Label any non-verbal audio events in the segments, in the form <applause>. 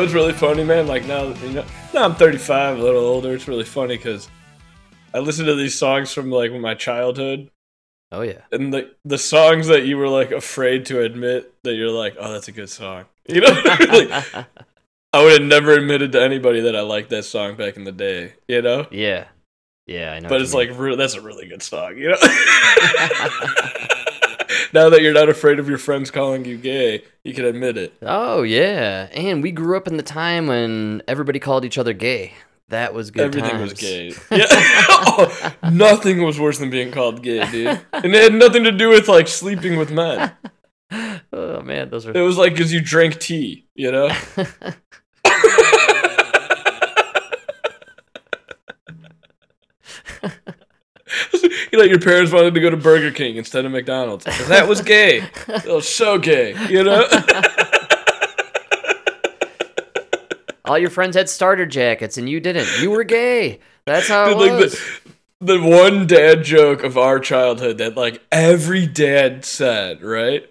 know what's really funny, man? Like now, you know, now I'm 35, a little older. It's really funny because I listen to these songs from like my childhood, Oh yeah. and the the songs that you were like afraid to admit that you're like, oh, that's a good song. <laughs> You know, <laughs> like I would have never admitted to anybody that I liked that song back in the day. You know, yeah. Yeah, I know. but it's mean. like re- that's a really good song. You know. <laughs> now that you're not afraid of your friends calling you gay, you can admit it. Oh yeah, and we grew up in the time when everybody called each other gay. That was good. Everything was gay. Yeah. <laughs> Oh, nothing was worse than being called gay, dude. And it had nothing to do with like sleeping with men. <laughs> Oh man, those were. It was like because you drank tea, you know? <laughs> <laughs> you know, your parents wanted to go to Burger King instead of McDonald's. That was gay. <laughs> It was so gay, you know? <laughs> All your friends had starter jackets and you didn't. You were gay. That's how it like was. the, the one dad joke of our childhood that like every dad said, right?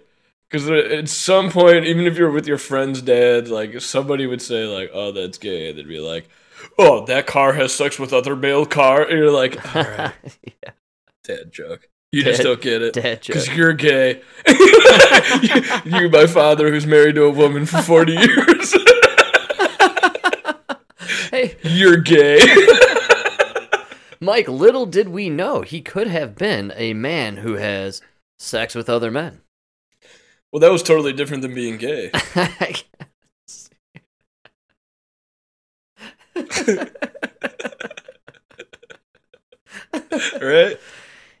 Because at some point, even if you're with your friend's dad, like somebody would say like, "Oh, that's gay," they'd be like, "Oh, that car has sex with other male car." And you're like, "All <laughs> right, yeah, dad joke. You just don't get it dad joke. because you're gay." <laughs> <laughs> you, my father, who's married to a woman for forty years, Hey, you're gay. Mike, little did we know he could have been a man who has sex with other men. well, that was totally different than being gay. <laughs> right?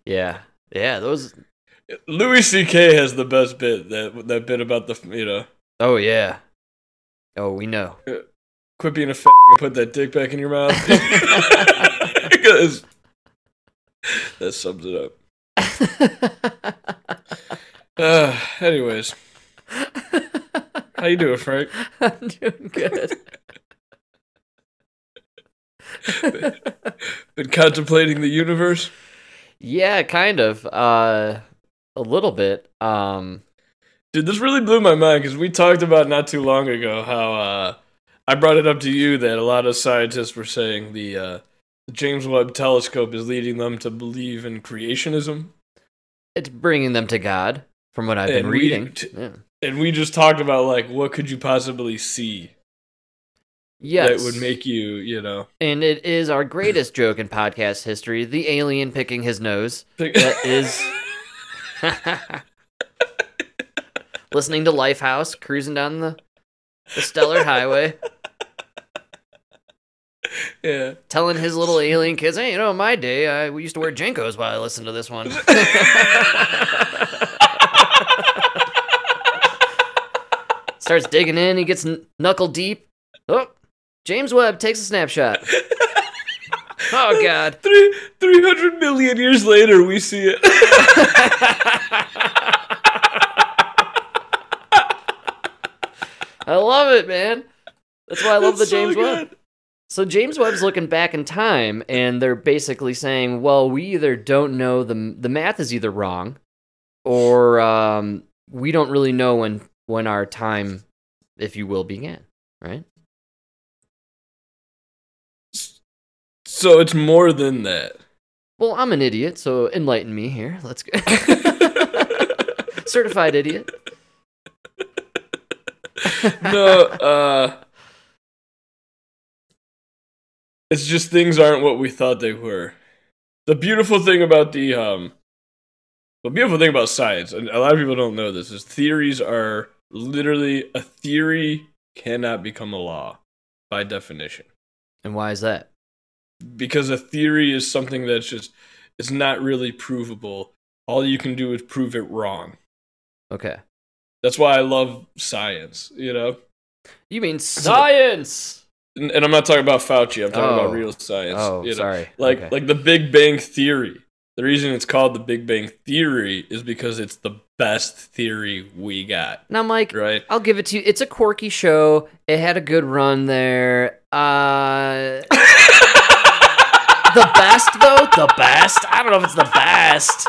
yeah. Yeah, those Louis C.K. has the best bit that that bit about the you know Oh yeah. Oh, we know. quit being a f- and put that dick back in your mouth <laughs> <laughs> because that sums it up. Uh, anyways, how you doing, Frank? I'm doing good. <laughs> Been contemplating the universe. yeah, kind of. Uh a little bit. Um Dude, this really blew my mind because we talked about not too long ago how uh, I brought it up to you that a lot of scientists were saying the, uh, the James Webb Telescope is leading them to believe in creationism. it's bringing them to God from what I've been And we- reading. t- yeah. And we just talked about like what could you possibly see Yes. that would make you, you know, and it is our greatest joke in podcast history, the alien picking his nose. think- That is <laughs> listening to Lifehouse, cruising down the, the stellar highway, yeah. telling his little alien kids, "Hey, you know, in my day, I we used to wear JNCOs while I listened to this one." <laughs> Starts digging in. He gets kn- knuckle deep. Oh, James Webb takes a snapshot. <laughs> Oh God. Three, 300 million years later, we see it. <laughs> I love it, man. That's why I love the It's so James Webb. So James Webb's looking back in time, and they're basically saying, "Well, we either don't know the the math is either wrong, or um, we don't really know when when our time, if you will, began." Right? So it's more than that. Well, I'm an idiot, so enlighten me here. Let's go. <laughs> Certified idiot. no, uh It's just things aren't what we thought they were. The beautiful thing about the um the beautiful thing about science, and a lot of people don't know this, is theories are literally a theory cannot become a law by definition. And why is that? Because a theory is something that's just it's not really provable. All you can do is prove it wrong. Okay. That's why I love science, you know? You mean science? And, and I'm not talking about Fauci. I'm talking Oh. about real science. Oh, you know? sorry. Like Okay. like the Big Bang Theory. The reason it's called the Big Bang Theory is because it's the best theory we got. now, Mike, Right? I'll give it to you. It's a quirky show. It had a good run there. Uh, <laughs> the best though, the best. I don't know if it's the best.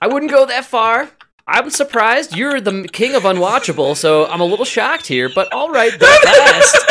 I wouldn't go that far. I'm surprised. You're the king of unwatchable, so I'm a little shocked here. But all right, the best. <laughs>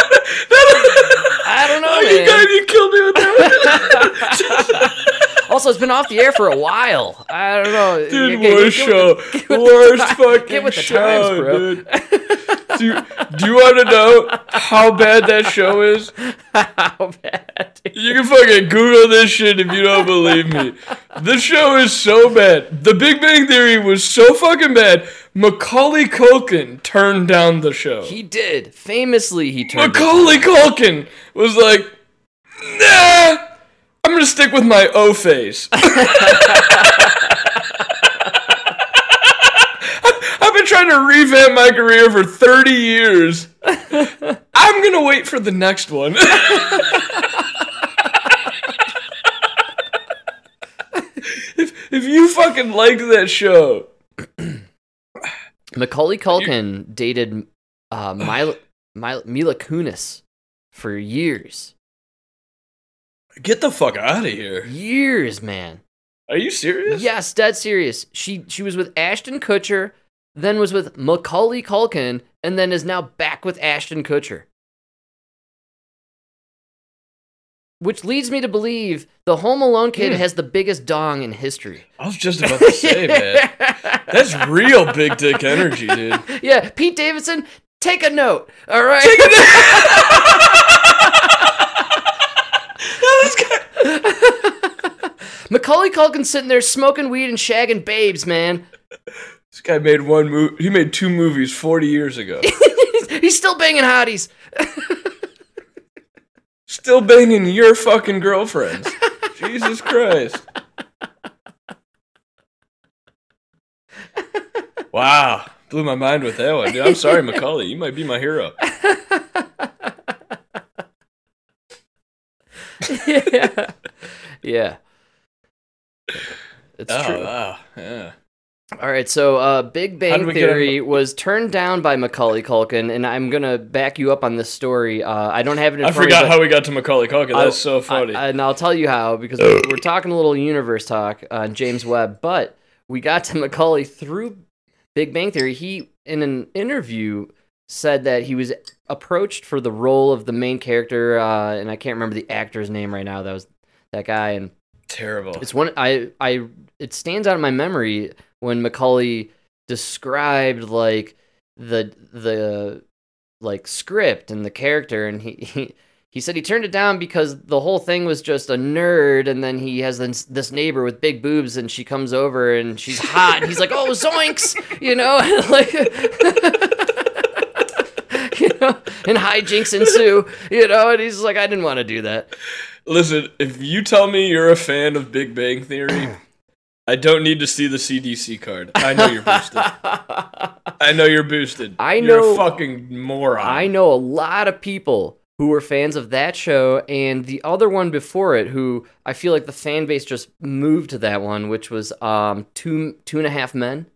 I don't know, Oh, you, man. got, you killed me with that. <laughs> Also, it's been off the air for a while. I don't know, <laughs> Dude, Get- worst <laughs> get show. with get with the Worst ti- fucking the show, times, dude. <laughs> Do you, do you want to know how bad that show is? How bad? dude? You can fucking Google this shit if you don't believe me. This show is so bad. The Big Bang Theory was so fucking bad. Macaulay Culkin turned down the show. He did. Famously, he turned. Macaulay Culkin was like, nah, I'm gonna stick with my O face. <laughs> I've been trying to revamp my career for 30 years. I'm gonna wait for the next one. if, if you fucking like that show, <clears throat> Macaulay Culkin dated uh, Mila, Mila, Mila Kunis for years. Get the fuck out of here. Years, man. Are you serious? Yes, dead serious. She she was with Ashton Kutcher, then was with Macaulay Culkin, and then is now back with Ashton Kutcher. Which leads me to believe the Home Alone kid Hmm. has the biggest dong in history. I was just about to say, man. <laughs> That's real big dick energy, dude. <laughs> yeah, Pete Davidson, take a note. All right. <laughs> Macaulay Culkin sitting there smoking weed and shagging babes, man. This guy made one movie. He made two movies 40 years ago. <laughs> He's still banging hotties. <laughs> Still banging your fucking girlfriends. Jesus Christ. Wow. Blew my mind with that one, dude. I'm sorry, Macaulay. You might be my hero. <laughs> yeah. Yeah. It's oh, true. wow. Yeah. All right, so uh, Big Bang Theory was turned down by Macaulay Culkin, and I'm gonna back you up on this story. Uh, I don't have it I forgot me, how we got to Macaulay Culkin. That's so funny. I- and I'll tell you how because we're, we're talking a little universe talk on James Webb, but we got to Macaulay through Big Bang Theory. He, in an interview, said that he was approached for the role of the main character, uh, and I can't remember the actor's name right now. That was that guy, and Terrible. it's one I I it stands out in my memory when Macaulay described like the the like script and the character and he, he he said he turned it down because the whole thing was just a nerd and then he has this, this neighbor with big boobs and she comes over and she's hot and he's like oh zoinks! You know? <laughs> Like <laughs> you know? And hijinks ensue you know? And he's like I didn't want to do that Listen, if you tell me you're a fan of Big Bang Theory, I don't need to see the CDC card. I know you're boosted. <laughs> I know you're boosted. I You're know- a fucking moron. I know a lot of people who were fans of that show and the other one before it who I feel like the fan base just moved to that one, which was um two two and a half men.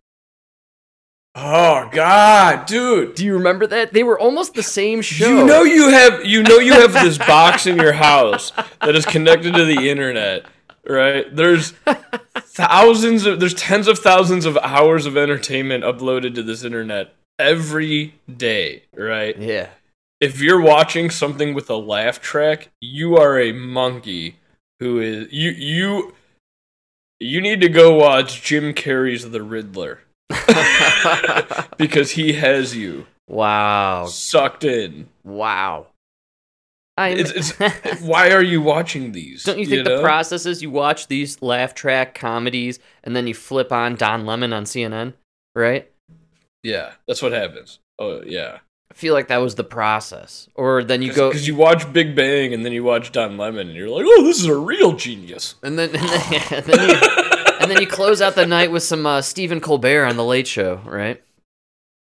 Oh God, dude. Do you remember that? They were almost the same show. You know you have you know you have this <laughs> box in your house that is connected to the internet, right? There's thousands of there's tens of thousands of hours of entertainment uploaded to this internet every day, right? Yeah. If you're watching something with a laugh track, you are a monkey who is you you you need to go watch Jim Carrey's The Riddler <laughs> because he has you wow. sucked in. Wow. I It's, <laughs> it's why are you watching these? Don't you think the know? process is you watch these laugh track comedies and then you flip on Don Lemon on CNN, right? Yeah, that's what happens. Oh yeah, I feel like that was the process. Or then you go because you watch Big Bang and then you watch Don Lemon and you're like, oh, this is a real genius. And then, and then, and then, you, <laughs> and then you close out the night with some uh, Stephen Colbert on the Late Show, right?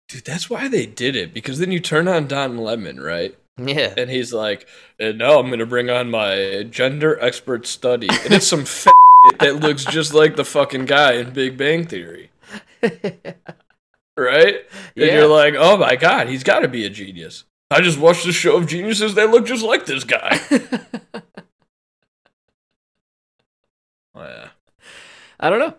Dude, that's why they did it. Because then you turn on Don Lemon, right? Yeah. And he's like, and now I'm gonna bring on my gender expert study, and it's some <laughs> f- that looks just like the fucking guy in Big Bang Theory, right? And Yeah. you're like, oh my god, he's got to be a genius. I just watched a show of geniuses that look just like this guy. <laughs> Oh, yeah. I don't know.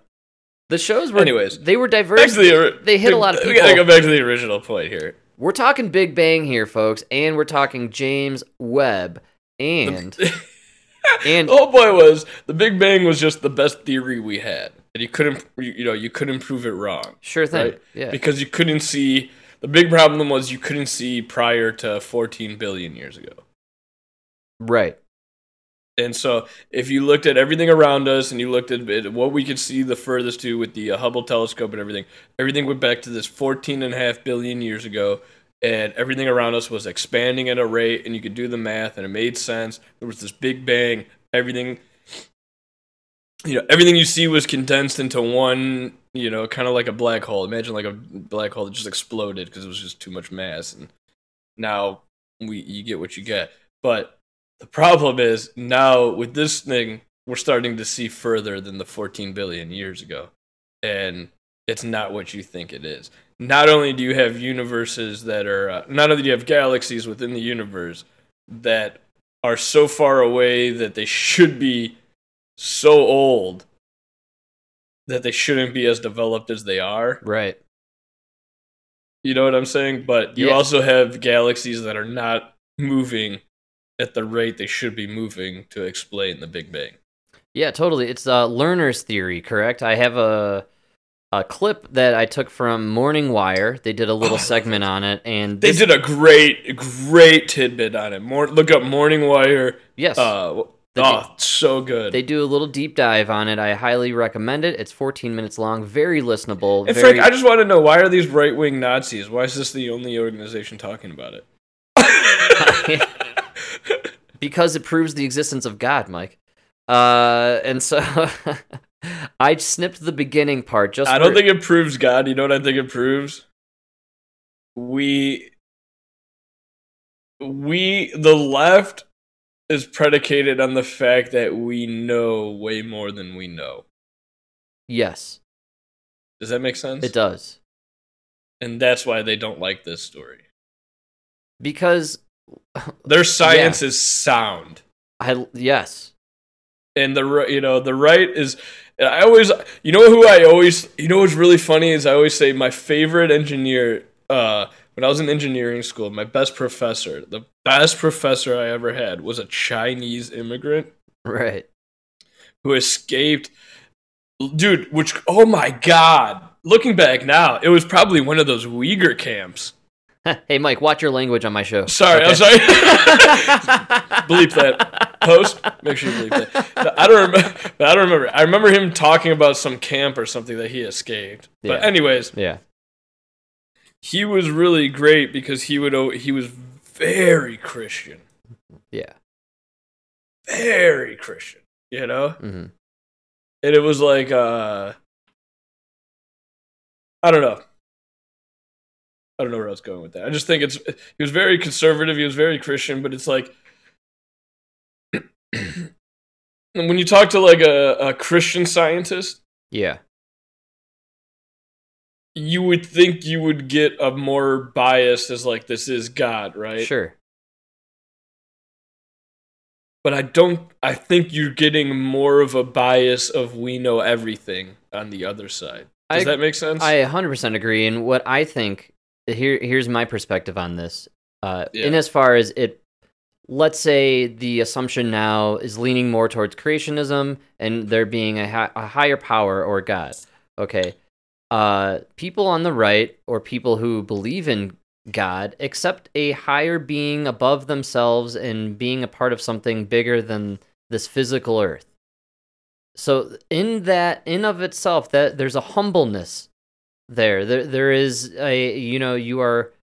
The shows were, Anyways, they were diverse. the they hit a lot of people. We gotta go back to the original point here. We're talking Big Bang here, folks, and we're talking James Webb, and <laughs> and the whole point was the Big Bang was just the best theory we had, and you couldn't, you you know, you couldn't prove it wrong sure thing, right. yeah, because you couldn't see. The big problem was you couldn't see prior to 14 billion years ago. right, And so, if you looked at everything around us and you looked at what we could see the furthest to with the uh, Hubble telescope and everything, everything went back to this 14 and a half billion years ago. And everything around us was expanding at a rate, and you could do the math, and it made sense. There was this big bang. Everything, you know, everything you see was condensed into one, you know, kind of like a black hole. Imagine like a black hole that just exploded because it was just too much mass. And now we you get what you get. But the problem is now with this thing, we're starting to see further than the 14 billion years ago. And it's not what you think it is. Not only do you have universes that are, uh, not only do you have galaxies within the universe that are so far away that they should be so old that they shouldn't be as developed as they are. right, You know what I'm saying? But you Yeah. also have galaxies that are not moving at the rate they should be moving to explain the Big Bang. yeah, totally. It's uh, Lerner's theory, correct? I have a a clip that I took from Morning Wire. They did a little Oh, segment on it, and They did a great, great tidbit on it. More, look up Morning Wire. yes, Uh, They oh, so good. They do a little deep dive on it. I highly recommend it. It's 14 minutes long, very listenable. and very, Frank, I just want to know why are these right wing Nazis? Why is this the only organization talking about it? Because it proves the existence of God, Mike. Uh, and so <laughs> I snipped the beginning part. Just I don't think it proves God. You know what I think it proves? We we the left is predicated on the fact that we know way more than we know. yes, Does that make sense? it does. And that's why they don't like this story. Because Their science is sound. I yes, and the you know the right is I always you know who I always you know what's really funny is I always say my favorite engineer uh when I was in engineering school my best professor the best professor I ever had was a Chinese immigrant right. who escaped dude which oh my god looking back now it was probably one of those Uyghur camps <laughs> hey, Mike, watch your language on my show. sorry I'm Okay? sorry. <laughs> Bleep that. Post? Make sure you bleep that. I don't remember I don't remember. I remember him talking about some camp or something that he escaped. But anyways. Yeah. he was really great because he would he was very Christian. Yeah. very Christian you know? Hmm and it was like uh I don't know I don't know where I was going with that I just think it's he was very conservative he was very Christian but it's like <clears throat> when you talk to like a, a Christian scientist Yeah. you would think you would get a more bias as like this is God, right? Sure. But I don't I think you're getting more of a bias of we know everything on the other side. Does I- that make sense? I 100% agree. And what I think here here's my perspective on this. Uh, In as far as it, let's say the assumption now is leaning more towards creationism and there being a, hi- a higher power or God. Okay. Uh, people on the right or people who believe in God accept a higher being above themselves and being a part of something bigger than this physical earth. So in that in of itself that there's a humbleness there. There there is a you know you are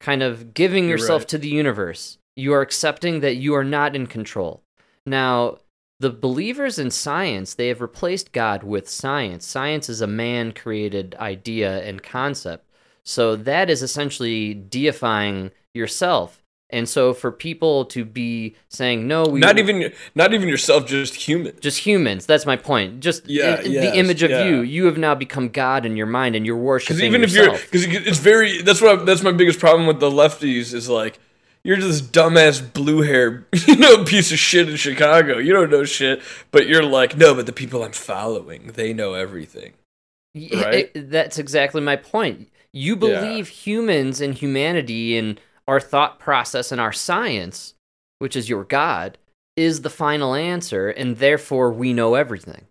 kind of giving You're yourself right. to the universe. You are accepting that you are not in control. Now, the believers in science, they have replaced God with science. Science is a man-created idea and concept. So that is essentially deifying yourself. And so for people to be saying no, we not even not even yourself, just human. just humans. That's my point. Just Yeah, in- yes, the image of yeah. you, you have now become God in your mind, and you're worshiping Because even yourself. if you're, because it's very, that's what I, that's my biggest problem with the lefties is like, you're this dumbass blue hair, <laughs> you know, piece of shit in Chicago. You don't know shit, but you're like, no, but the people I'm following, they know everything. Yeah, Right? it- that's exactly my point. You believe humans and humanity and our thought process and our science, which is your God, is the final answer, and therefore we know everything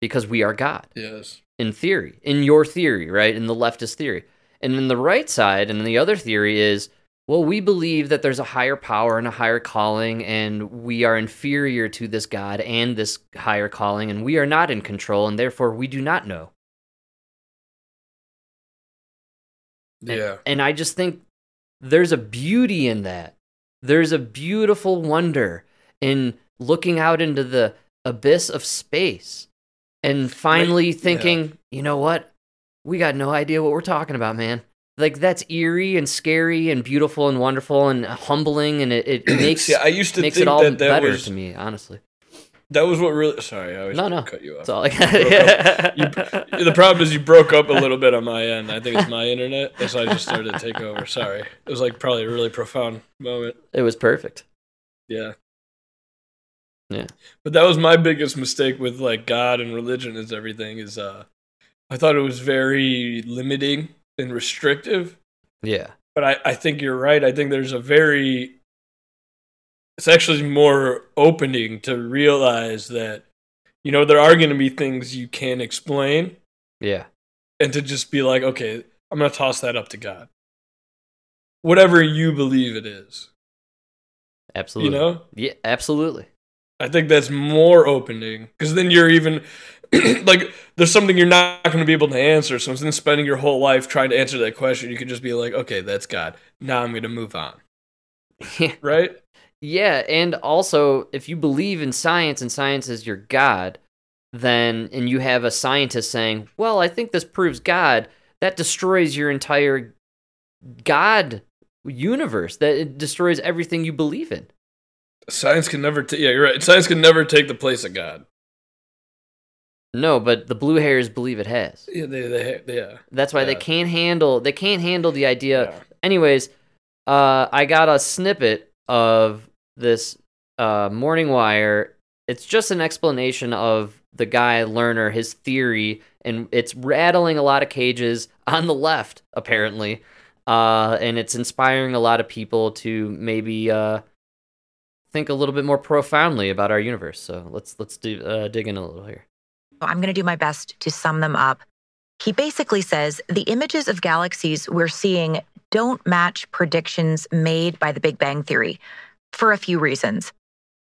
because we are God Yes. in theory, in your theory, right? In the leftist theory. And in the right side, and the other theory is, well, we believe that there's a higher power and a higher calling, and we are inferior to this God and this higher calling, and we are not in control, and therefore we do not know. And- Yeah. And I just think there's a beauty in that. There's a beautiful wonder in looking out into the abyss of space and finally yeah. thinking, you know what? We got no idea what we're talking about, man. Like that's eerie and scary and beautiful and wonderful and humbling and it, it <clears throat> makes See, I used to makes think it all that that better was to me, honestly. That was what really. Sorry, I always No, no. cut you off. That's all I got. The problem is you broke up a little bit on my end. I think it's my internet, so I just started to take over. Sorry, it was like probably a really profound moment. it was perfect. Yeah. Yeah. But that was my biggest mistake with like God and religion is everything is uh I thought it was very limiting and restrictive. Yeah. But I, I think you're right. I think there's a very it's actually more opening to realize that you know there are going to be things you can't explain. Yeah. and to just be like okay i'm going to toss that up to god. Whatever you believe it is. Absolutely. you know? Yeah, absolutely. i think that's more opening because then you're even <clears throat> like there's something you're not going to be able to answer. So instead of spending your whole life trying to answer that question you can just be like okay that's god. Now i'm going to move on. <laughs> Right Yeah, and also if you believe in science and science is your god, then and you have a scientist saying, "Well, I think this proves God," that destroys your entire god universe. That it destroys everything you believe in. science can never ta- yeah you're right science can never take the place of god No, but the blue hairs believe it has. yeah they, they, yeah That's why they can't handle they can't handle the idea yeah. anyways, uh, I got a snippet of this uh, Morning Wire. It's just an explanation of the guy Lerner, his theory, and it's rattling a lot of cages <laughs> on the left, apparently, uh, and it's inspiring a lot of people to maybe uh, think a little bit more profoundly about our universe. So let's let's do uh, dig in a little here. I'm going to do my best to sum them up. He basically says the images of galaxies we're seeing don't match predictions made by the Big Bang Theory for a few reasons.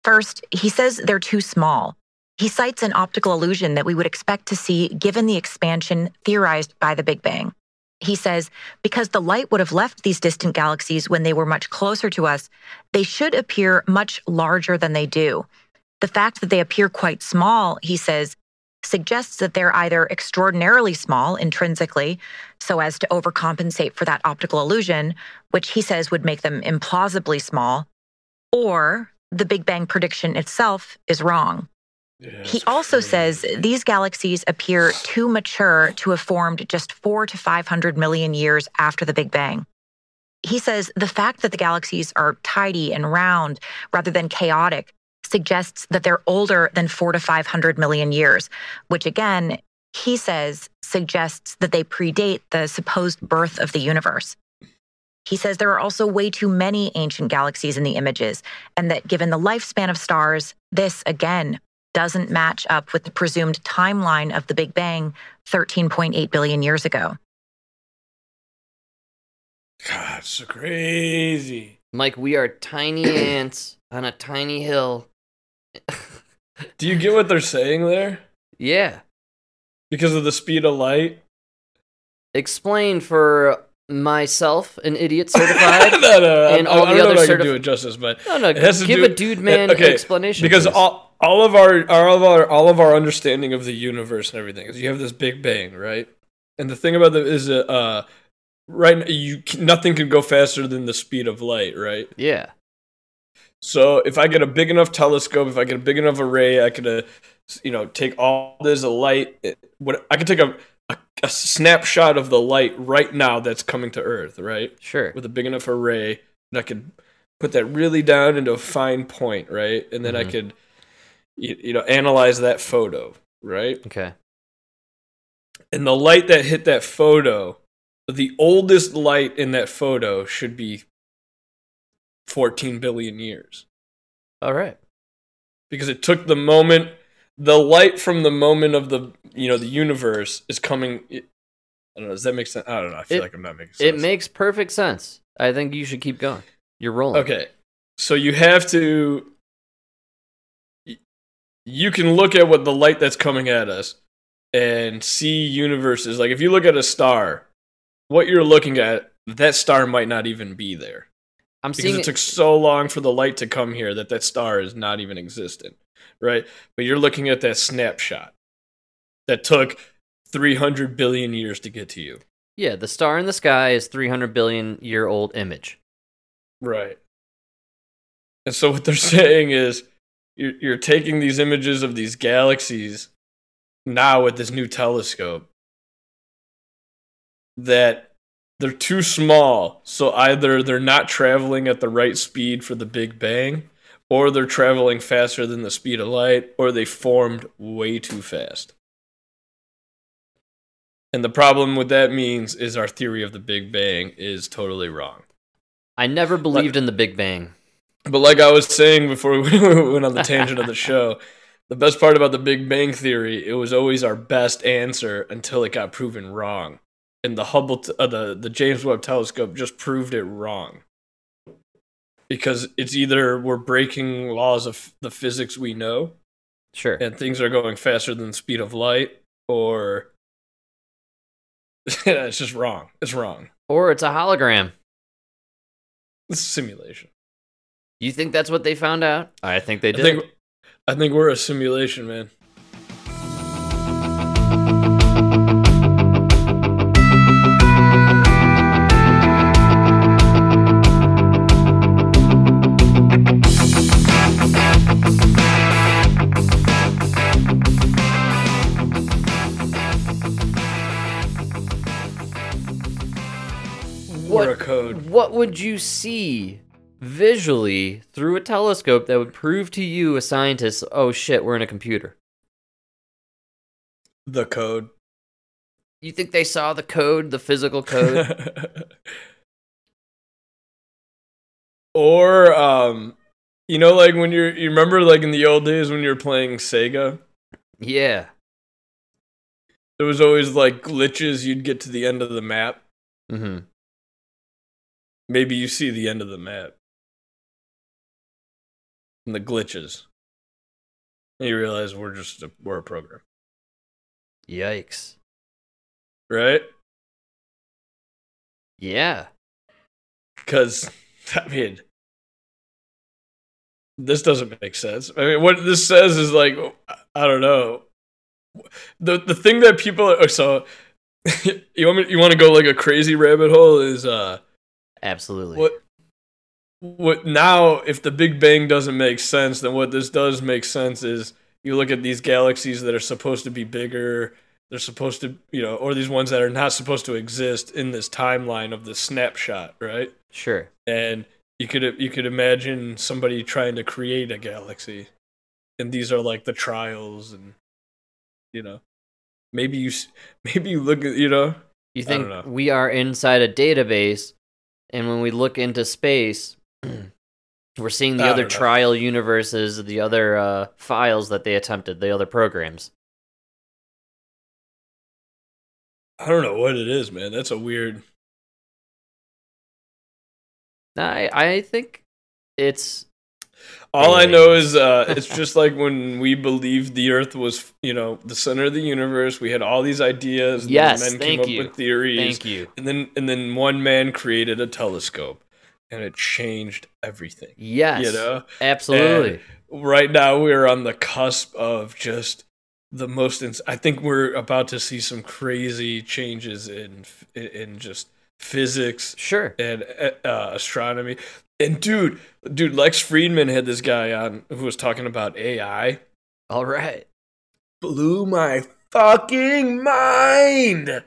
First, he says they're too small. He cites an optical illusion that we would expect to see given the expansion theorized by the Big Bang. He says because the light would have left these distant galaxies when they were much closer to us, they should appear much larger than they do. The fact that they appear quite small, he says, suggests that they're either extraordinarily small intrinsically, so as to overcompensate for that optical illusion, which he says would make them implausibly small, or the Big Bang prediction itself is wrong. Yeah, He also crazy. says these galaxies appear too mature to have formed just four to 500 million years after the Big Bang. He says the fact that the galaxies are tidy and round rather than chaotic suggests that they're older than four to 500 million years, which again, he says suggests that they predate the supposed birth of the universe. He says there are also way too many ancient galaxies in the images, and that given the lifespan of stars, this again doesn't match up with the presumed timeline of the Big Bang 13.8 billion years ago. god so crazy Mike, we are tiny <clears throat> ants on a tiny hill. do you get what they're saying there Yeah. because of the speed of light Explain for myself, an idiot <laughs> certified. no, no, And I, all I the don't know other I can do it justice, but no, no, It give do- a dude man okay, explanation. because please. all all of our all of our all of our understanding of the universe and everything is you have this Big Bang, right? And the thing about it is that uh, right now, you nothing can go faster than the speed of light, right? yeah, So if I get a big enough telescope, if I get a big enough array, I could, uh, you know, take all this light. What I could take a, a snapshot of the light right now that's coming to Earth, right? sure. with a big enough array and I could put that really down into a fine point, right? And then I Mhm. could you, you know analyze that photo, right? Okay. And the light that hit that photo, the oldest light in that photo should be 14 billion years. All right. Because it took the moment the light from the moment of the you know the universe is coming I don't know, does that make sense? I don't know. I feel It- like I'm not making sense. It makes perfect sense. I think you should keep going. You're rolling. Okay. So you have to you can look at what the light that's coming at us and see universes. Like if you look at a star, what you're looking at, that star might not even be there. I'm Because seeing it it, took so long for the light to come here that that star is not even existent, right? But you're looking at that snapshot that took 300 billion years to get to you. Yeah, the star in the sky is 300 billion year old image. Right. And so what they're <laughs> saying is you're, you're taking these images of these galaxies now with this new telescope that they're too small. So either they're not traveling at the right speed for the Big Bang, or they're traveling faster than the speed of light, or they formed way too fast. And the problem with that means is our theory of the Big Bang is totally wrong. I never believed in the Big Bang. But like I was saying before we <laughs> went on the tangent of the show, the best part about the Big Bang Theory, it was always our best answer until it got proven wrong. And the Hubble, t- uh, the the James Webb Telescope, just proved it wrong. Because it's either we're breaking laws of the physics we know, Sure. and things are going faster than the speed of light, or <laughs> it's just wrong. It's wrong. Or it's a hologram. It's a simulation. You think that's what they found out? I think they I did. think I think we're a simulation, man. What, would you see visually through a telescope that would prove to you, a scientist, oh shit, we're in a computer? The code. You think they saw the code, the physical code? <laughs> or um you know like when you're you remember like in the old days when you were playing Sega yeah. there was always like glitches you'd get to the end of the map Mm-hmm. Maybe you see the end of the map. And the glitches. And you realize we're just a, we're a program. Yikes. right? Yeah. because i mean this doesn't make sense. I mean what this says is like i don't know. The the thing that people are so <laughs> you want me, you want to go like a crazy rabbit hole is uh Absolutely. what what now if the big bang doesn't make sense then what this does make sense is you look at these galaxies that are supposed to be bigger they're supposed to you know or these ones that are not supposed to exist in this timeline of this snapshot right Sure. and you could you could imagine somebody trying to create a galaxy and these are like the trials and you know maybe you <laughs> maybe you look at you know You think know. we are inside a database, and when we look into space, <clears throat> we're seeing the I other trial universes, the other uh, files that they attempted, the other programs. i don't know what it is man that's a weird I I think it's all i know is uh it's just like when we believed the earth was you know the center of the universe we had all these ideas and then Yes, men thank came up you. with theories thank you. and then and then one man created a telescope and it changed everything Yes, you know absolutely. right now we're on the cusp of just the most ins- i think we're about to see some crazy changes in in just physics sure. and uh, astronomy and dude dude Lex Fridman had this guy on who was talking about ai All right. blew my fucking mind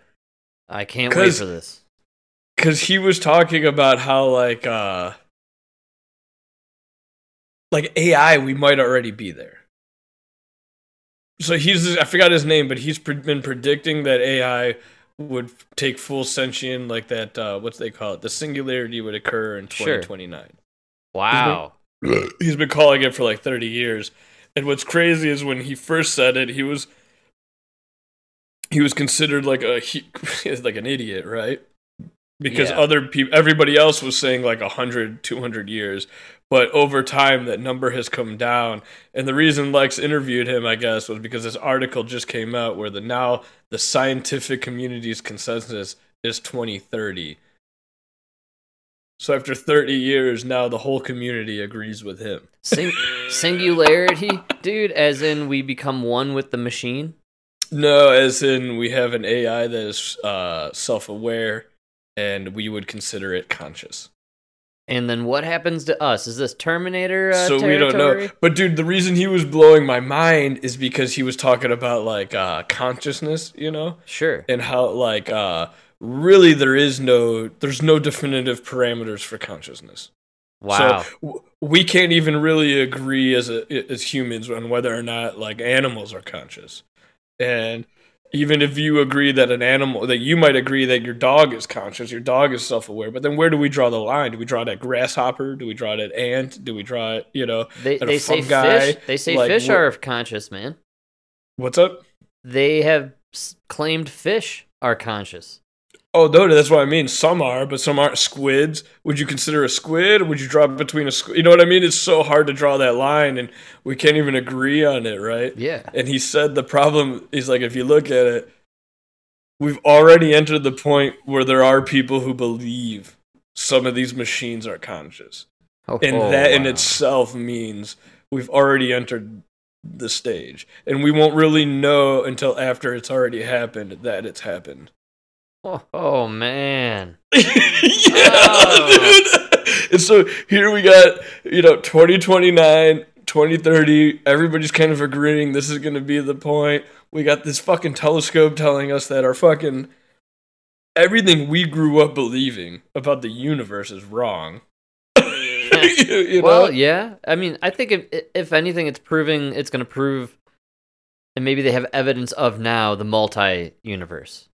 I can't wait for this. because he was talking about how like uh like ai we might already be there so he's I forgot his name, but he's pre- been predicting that AI would take full sentient, like that. Uh, what's they call it? The singularity would occur in Sure. 2029. Wow. <clears throat> He's been calling it for like 30 years. And what's crazy is when he first said it, he was he was considered like a he, <laughs> like an idiot, right? Because Yeah. other people everybody else was saying like 100 200 years. But over time that number has come down. And the reason Lex interviewed him, I guess, was because this article just came out where the now the scientific community's consensus is 2030. So after 30 years, now the whole community agrees with him. Sing- singularity, dude, as in we become one with the machine. No, as in we have an AI that is uh, self-aware, and we would consider it conscious. And then what happens to us? Is this Terminator? Uh, so we don't know. But dude, the reason he was blowing my mind is because he was talking about like uh, consciousness, you know, Sure. and how like uh, really there is no there's no definitive parameters for consciousness. Wow. So w- we can't even really agree as a, as humans on whether or not like animals are conscious. And even if you agree that an animal that you might agree that your dog is conscious, your dog is self-aware, but then where do we draw the line? Do we draw it at grasshopper? Do we draw it at ant? Do we draw it, you know, they they say fish. They say like, fish what- are conscious, man. what's up? They have s- claimed fish are conscious. Oh, no, that's what I mean. Some are, but some aren't squids. Would you consider a squid? Would you draw between a squid? You know what I mean? It's so hard to draw that line, and we can't even agree on it, right? Yeah. And he said the problem is like if you look at it, we've already entered the point where there are people who believe some of these machines are conscious. Oh, And oh, that in itself means we've already entered the stage. And we won't really know until after it's already happened that it's happened. Oh, oh, man. <laughs> yeah, Oh. dude. <laughs> And so here we got, you know, 2029, 2030. Everybody's kind of agreeing this is going to be the point. We got this fucking telescope telling us that our fucking everything we grew up believing about the universe is wrong. <laughs> you know? Well, yeah. I mean, I think if if anything, it's proving it's going to prove, and maybe they have evidence of now the multi universe.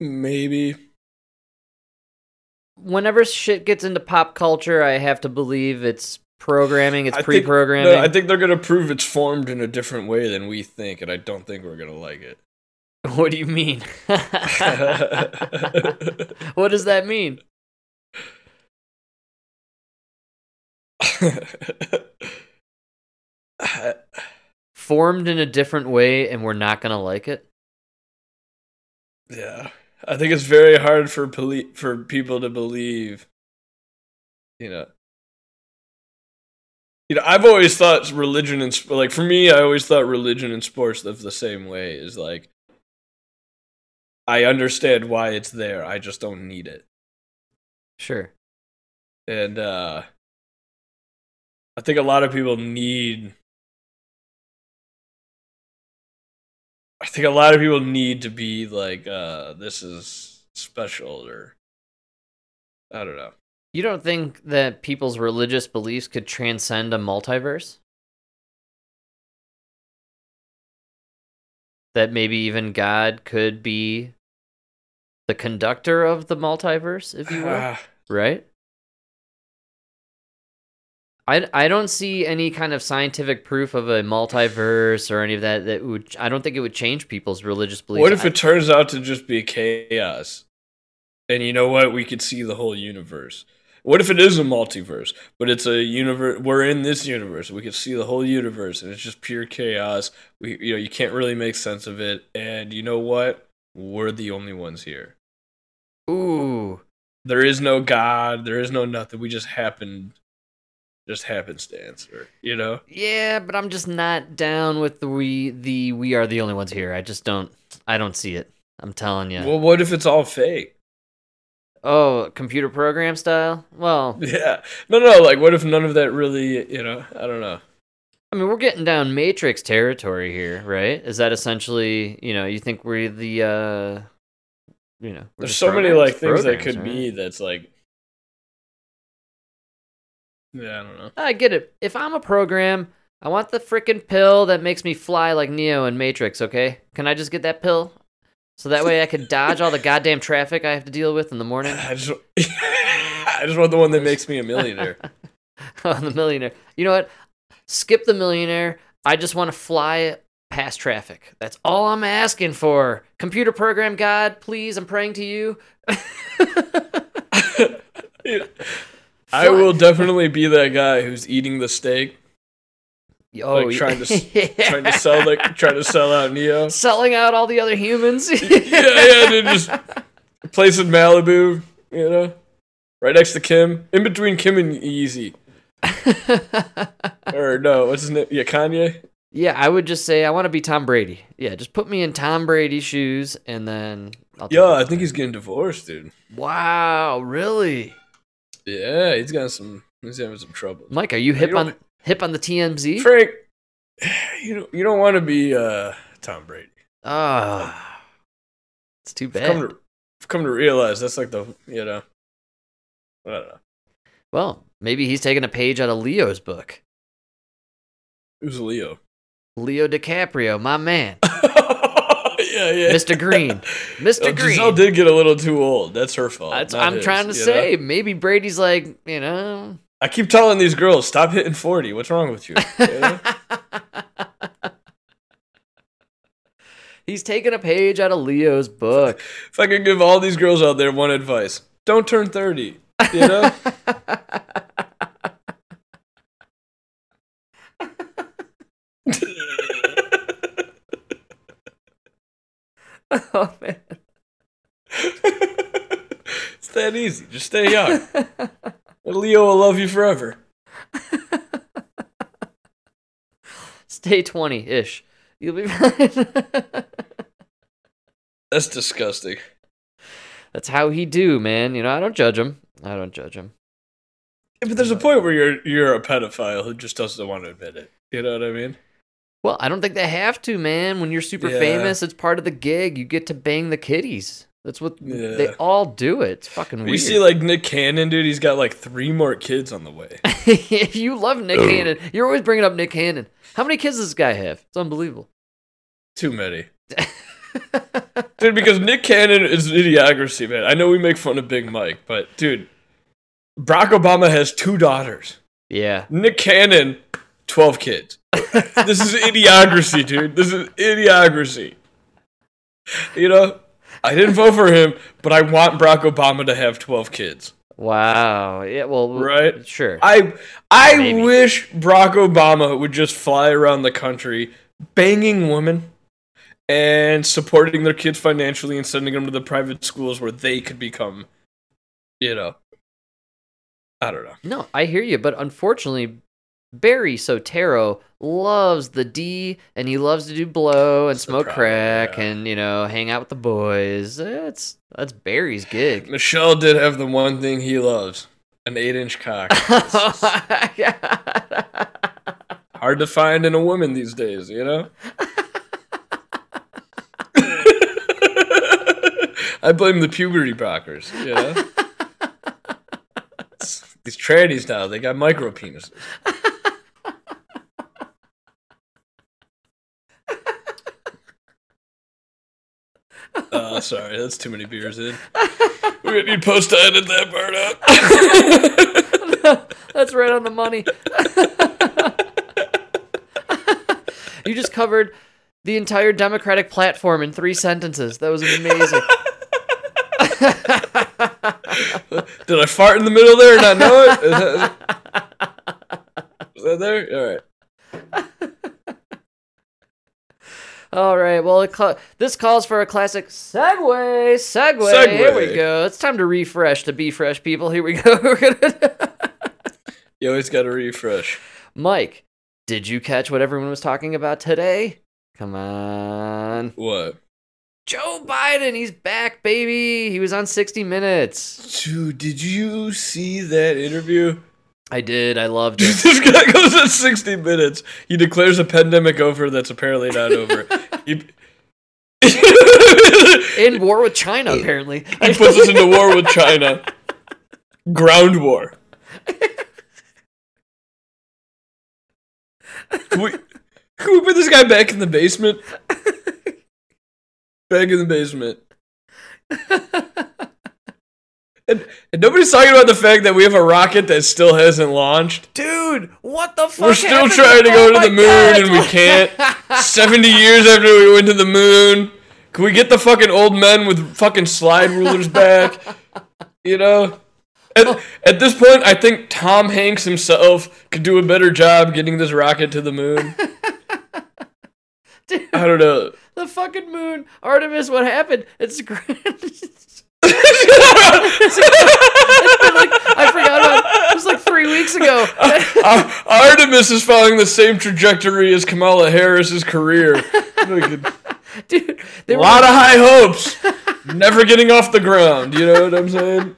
Maybe. Whenever shit gets into pop culture, I have to believe it's programming, it's pre-programming. No, I think they're going to prove it's formed in a different way than we think, and I don't think we're going to like it. <laughs> what do you mean? <laughs> what does that mean? <laughs> Formed in a different way, and we're not going to like it. Yeah, I think it's very hard for poli- for people to believe. You know, you know, I've always thought religion and like for me, I always thought religion and sports live the same way. Is like, I understand why it's there. I just don't need it, Sure. and uh I think a lot of people need. I think a lot of people need to be like, uh, this is special, or I don't know. You don't think that people's religious beliefs could transcend a multiverse? That maybe even God could be the conductor of the multiverse, if you will, <sighs> right? I, I don't see any kind of scientific proof of a multiverse or any of that that would I don't think it would change people's religious beliefs. what if it turns out to just be chaos? And you know what? We could see the whole universe. What if it is a multiverse, but it's a universe? We're in this universe. We could see the whole universe, and it's just pure chaos. We, you know, you can't really make sense of it. And you know what? We're the only ones here. Ooh. There is no God. There is no nothing. We just happened, just happenstance, or you know. Yeah, but I'm just not down with the we the we are the only ones here. I just don't I don't see it. I'm telling you. Well, what if it's all fake? oh, computer program style? Well, <laughs> Yeah. No, no. Like, what if none of that really? You know, I don't know. I mean, we're getting down Matrix territory here, right? Is that essentially, you know, you think we're the uh you know, There's so many like things that could right? be that's like Yeah, I don't know. I get it. If I'm a program, I want the freaking pill that makes me fly like Neo in Matrix, okay? Can I just get that pill? So that way I could dodge all the goddamn traffic I have to deal with in the morning? <laughs> I just, <laughs> I just want the one that makes me a millionaire. <laughs> oh, the millionaire. You know what? Skip the millionaire. I just want to fly past traffic. That's all I'm asking for. Computer program God, please, I'm praying to you. I will definitely be that guy who's eating the steak, Oh, like trying to <laughs> trying to sell like trying to sell out Neo. selling out all the other humans. <laughs> yeah, yeah, and then just place in Malibu, you know, right next to Kim, in between Kim and Yeezy, <laughs> or no, what's his name? Yeah, Kanye. yeah, I would just say I want to be Tom Brady. Yeah, just put me in Tom Brady's shoes, and then. I'll Yo, I think he's getting divorced, dude. Wow, really? Yeah, he's got some. He's having some trouble. Mike, are you You hip don't- on hip on the TMZ? Frank, <sighs> you don't you don't want to be uh, Tom Brady. Ah, it's too I've bad. come to I've come to realize that's like the you know. I don't know. Well, maybe he's taking a page out of Leo's book. Who's Leo? Leo DiCaprio, my man, <laughs> yeah, yeah. Mr. Green, <laughs> Mr. Oh, Green. Gisele did get a little too old. That's her fault. That's not I'm his, trying to you know? say. Maybe Brady's like, you know. I keep telling these girls, stop hitting 40. What's wrong with you? <laughs> You know? He's taking a page out of Leo's book. if I could give all these girls out there one advice, don't turn 30. You know? <laughs> <laughs> oh man. it's that easy. Just stay young. And Leo will love you forever. <laughs> Stay 20 ish. You'll be <laughs> fine. That's disgusting. That's how he do, man. You know, I don't judge him. I don't judge him. Yeah, but there's a point where you're you're a pedophile who just doesn't want to admit it. You know what I mean? Well, I don't think they have to, man. When you're super Yeah. famous, it's part of the gig. You get to bang the kitties. That's what they all do. It. It's fucking weird. You see, like Nick Cannon, dude. He's got like three more kids on the way. <laughs> you love Nick Cannon. You're always bringing up Nick Cannon. How many kids does this guy have? It's unbelievable. Too many. <laughs> Dude, because Nick Cannon is an idiocracy, man. I know we make fun of Big Mike, but dude, Barack Obama has two daughters. yeah. Nick Cannon, 12 kids. This is idiocracy, dude. This is idiocracy. You know, I didn't vote for him, but I want Barack Obama to have 12 kids. Wow. Yeah. Well. Right? Sure. I I Maybe. wish Barack Obama would just fly around the country banging women and supporting their kids financially and sending them to the private schools where they could become, you know, I don't know. No, I hear you, but unfortunately, Barry Soetoro loves the D, and he loves to do blow and smoke problem, crack, yeah. and you know, hang out with the boys. That's that's Barry's gig. <laughs> Michelle did have the one thing he loves an eight inch cock. <laughs> Hard to find in a woman these days, you know? <laughs> I blame the puberty blockers, you know? These trannies now, they got micro penises. Oh, sorry, that's too many beers in. We're gonna need post to edit that part out. <laughs> That's right on the money. <laughs> you just covered the entire Democratic platform in three sentences. That was amazing. <laughs> Did I fart in the middle there and not know it? Is that, is that there? All right. All right. Well, it ca- this calls for a classic segue. Segue. Here we go. It's time to refresh to be fresh people. Here we go. <laughs> <laughs> You always got to refresh. Mike, did you catch what everyone was talking about today? Come on. What? Joe Biden, he's back, baby. He was on 60 Minutes. Dude, did you see that interview? I did. I loved <laughs> it. this guy goes at 60 minutes. He declares a pandemic over that's apparently not over. he... <laughs> in war with China, apparently. He puts us into war with China. Ground war. Can we, can we put this guy back in the basement? Back in the basement. <laughs> And, and nobody's talking about the fact that we have a rocket that still hasn't launched. Dude, what the fuck? We're still trying to oh go to the moon God. and we can't. <laughs> 70 years after we went to the moon. Can we get the fucking old men with fucking slide rulers back? <laughs> You know? At, oh. at this point, I think Tom Hanks himself could do a better job getting this rocket to the moon. <laughs> Dude, I don't know. the fucking moon. Artemis, what happened? It's great. Like, I forgot about it. Was like three weeks ago. Ar- Artemis is following the same trajectory as Kamala Harris's career. Dude, A were lot of high hopes. Never getting off the ground. You know what I'm saying?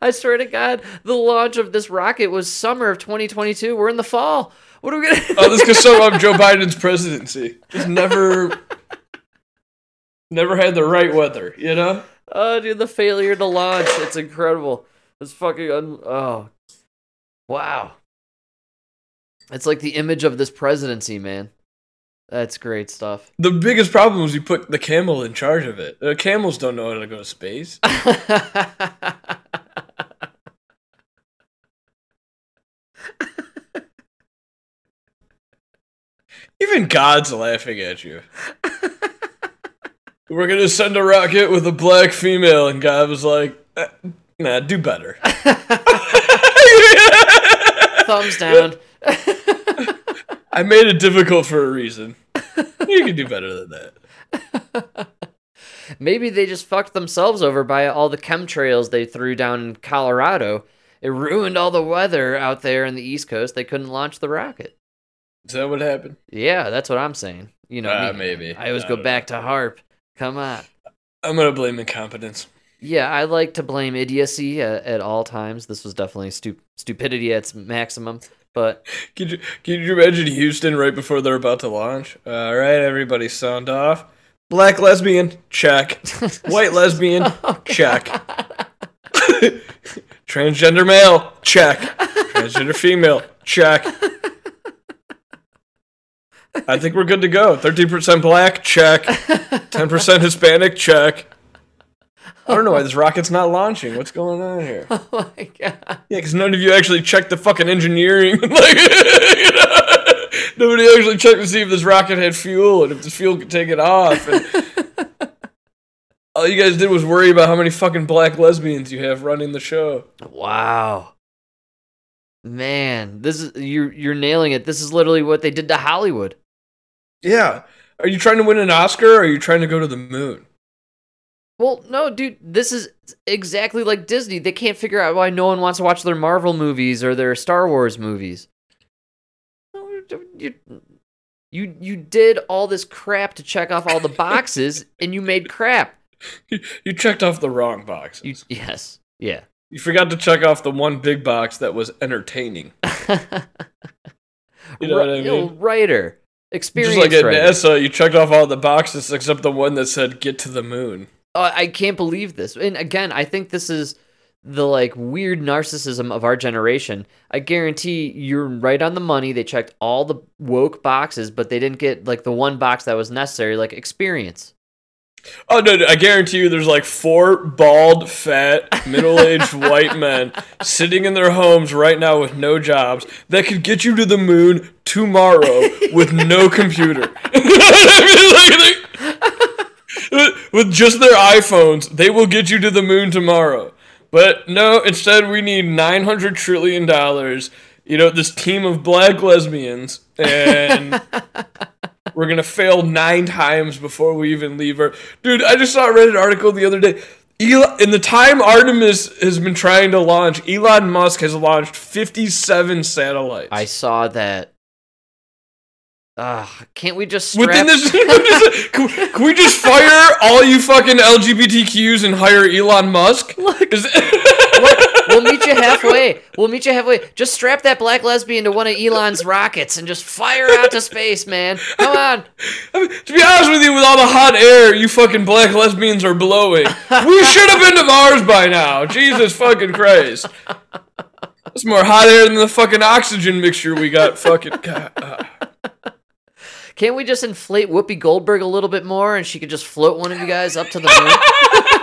I swear to God, the launch of this rocket was summer of 2022. We're in the fall. What are we gonna? Oh, this could sum up Joe Biden's presidency. Just never, never had the right weather. You know? Oh, dude, the failure to launch. It's incredible. It's fucking. Un- oh, wow. It's like the image of this presidency, man. That's great stuff. The biggest problem is you put the camel in charge of it. Uh, camels don't know how to go to space. <laughs> Even God's laughing at you. <laughs> We're gonna send a rocket with a black female, and God was like, "Eh, "Nah, do better." <laughs> Thumbs down. I made it difficult for a reason. You can do better than that. <laughs> Maybe they just fucked themselves over by all the chemtrails they threw down in Colorado. It ruined all the weather out there in the East Coast. They couldn't launch the rocket. Is that what happened? Yeah, that's what I'm saying. You know, Ah, me. maybe. I always I go don't back to harp. Come on. I'm gonna blame incompetence. Yeah, I like to blame idiocy at, at all times. This was definitely stu- stupidity at its maximum. But <laughs> Can you, can you imagine Houston right before they're about to launch? All right, everybody, sound off. Black lesbian, check. <laughs> White lesbian, <laughs> oh, check. Transgender male, check. Transgender female, check. I think we're good to go. 13% black, check. 10% Hispanic, check. I don't know why this rocket's not launching. What's going on here? <laughs> oh my god. Yeah, because none of you actually checked the fucking engineering. <laughs> like, <laughs> you know, nobody actually checked to see if this rocket had fuel and if the fuel could take it off. And all you guys did was worry about how many fucking black lesbians you have running the show. Wow. Man, this is you're you're nailing it. This is literally what they did to Hollywood. Yeah. Are you trying to win an Oscar or are you trying to go to the moon? Well, no, dude, this is exactly like Disney. They can't figure out why no one wants to watch their Marvel movies or their Star Wars movies. You, you, you did all this crap to check off all the boxes, <laughs> and you made crap. You checked off the wrong boxes. You, You, yes, yeah. You forgot to check off the one big box that was entertaining. <laughs> You know what I Ri- yo, mean? Oh, writer, experience Just like at. NASA, you checked off all the boxes except the one that said "Get to the moon." Uh, I can't believe this. And again, I think this is the like weird narcissism of our generation. I guarantee you're right on the money. They checked all the woke boxes, but they didn't get like the one box that was necessary, like experience. Oh no, no, I guarantee you there's like four bald, fat, middle-aged <laughs> white men sitting in their homes right now with no jobs that could get you to the moon tomorrow with no <laughs> computer. <laughs> I mean, like, they- with just their iPhones, they will get you to the moon tomorrow. But no, instead we need 900 trillion dollars. You know, this team of black lesbians and we're gonna fail nine times before we even leave her. Dude, I just saw read an article the other day. Elon, in the time Artemis has been trying to launch, Elon Musk has launched 57 satellites. I saw that. Ah, can't we just strap? <laughs> Within this, can, we- can we just fire all you fucking LGBTQs and hire Elon Musk? <laughs> Is- <laughs> we'll meet you halfway. We'll meet you halfway. Just strap that black lesbian to one of Elon's rockets and just fire out to space, man. Come on. I mean, to be honest with you, with all the hot air you fucking black lesbians are blowing, we should have been to Mars by now. Jesus fucking Christ. It's more hot air than the fucking oxygen mixture we got. Fucking. God, uh. Can't we just inflate Whoopi Goldberg a little bit more and she could just float one of you guys up to the moon? <laughs>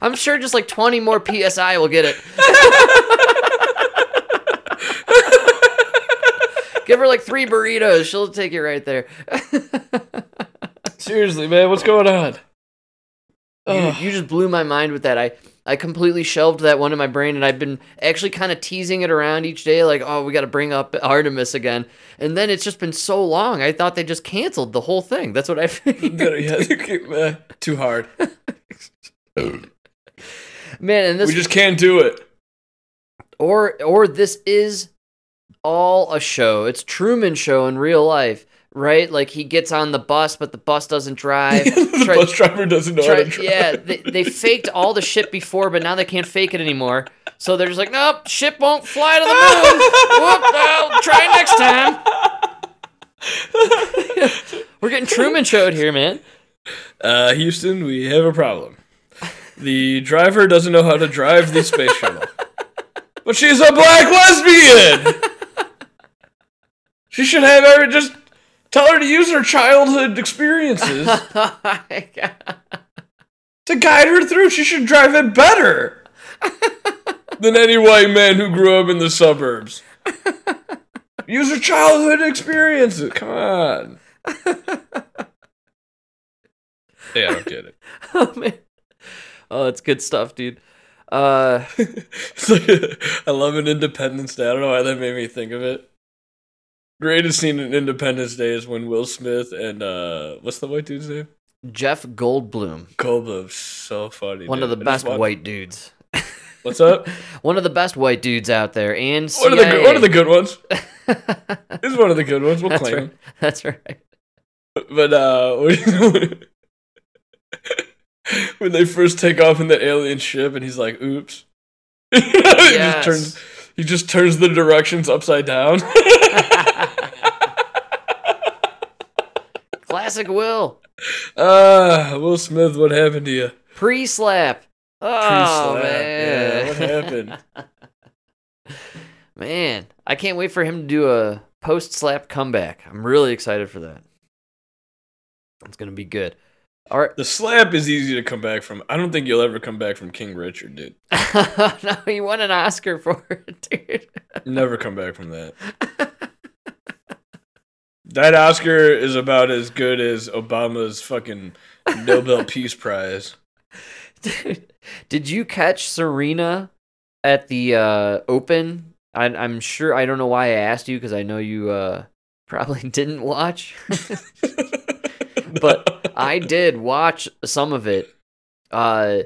I'm sure just like 20 more PSI will get it. <laughs> Give her like three burritos. She'll take it right there. <laughs> Seriously, man, what's going on? You, you just blew my mind with that. I, I completely shelved that one in my brain, and I've been actually kind of teasing it around each day, like, oh, we got to bring up Artemis again. And then it's just been so long. I thought they just canceled the whole thing. That's what I <laughs> figured. yeah, too hard. Man, and this We just can't do it. or or this is all a show. It's Truman Show in real life, right? Like he gets on the bus, but the bus doesn't drive. <laughs> the Try- bus driver doesn't know how to drive. yeah, they, they faked all the shit before, but now they can't fake it anymore. So they're just like, nope, ship won't fly to the moon. Whoop, <laughs> I'll try next time. We're getting Truman showed here, man. Uh, Houston, we have a problem. The driver doesn't know how to drive the space shuttle. But she's a black lesbian! She should have every just tell her to use her childhood experiences <laughs> oh to guide her through. She should drive it better than any white man who grew up in the suburbs. Use her childhood experiences. Come on. <laughs> Yeah, I don't get it. oh man. Oh, it's good stuff, dude. Uh, <laughs> It's like I love an Independence Day. I don't know why that made me think of it. Greatest scene in Independence Day is when Will Smith and uh, what's the white dude's name? Jeff Goldblum, Goldblum. So funny. one of the. I best white dudes. What's up? <laughs> One of the best white dudes out there, and One of the good, one of the good ones. <laughs> He's one of the good ones. We'll That's claim right. him. That's right. But uh, <laughs> when- they first take off in the alien ship, and he's like, "Oops," <laughs> he Yes. just turns. He just turns the directions upside down. <laughs> Classic Will. Ah, Will Smith, what happened to you? Pre-slap. Oh Pre-slap. man. Yeah, what happened? man, I can't wait for him to do a post-slap comeback. I'm really excited for that. It's gonna be good. All right. The slap is easy to come back from. I don't think you'll ever come back from King Richard, dude. <laughs> no, he won an Oscar for it, <laughs> dude. Never come back from that. That Oscar is about as good as Obama's fucking Nobel <laughs> Peace Prize. Dude, did you catch Serena at the uh, Open? I, I'm sure. I don't know why I asked you because I know you uh, probably didn't watch, but I did watch some of it. Uh,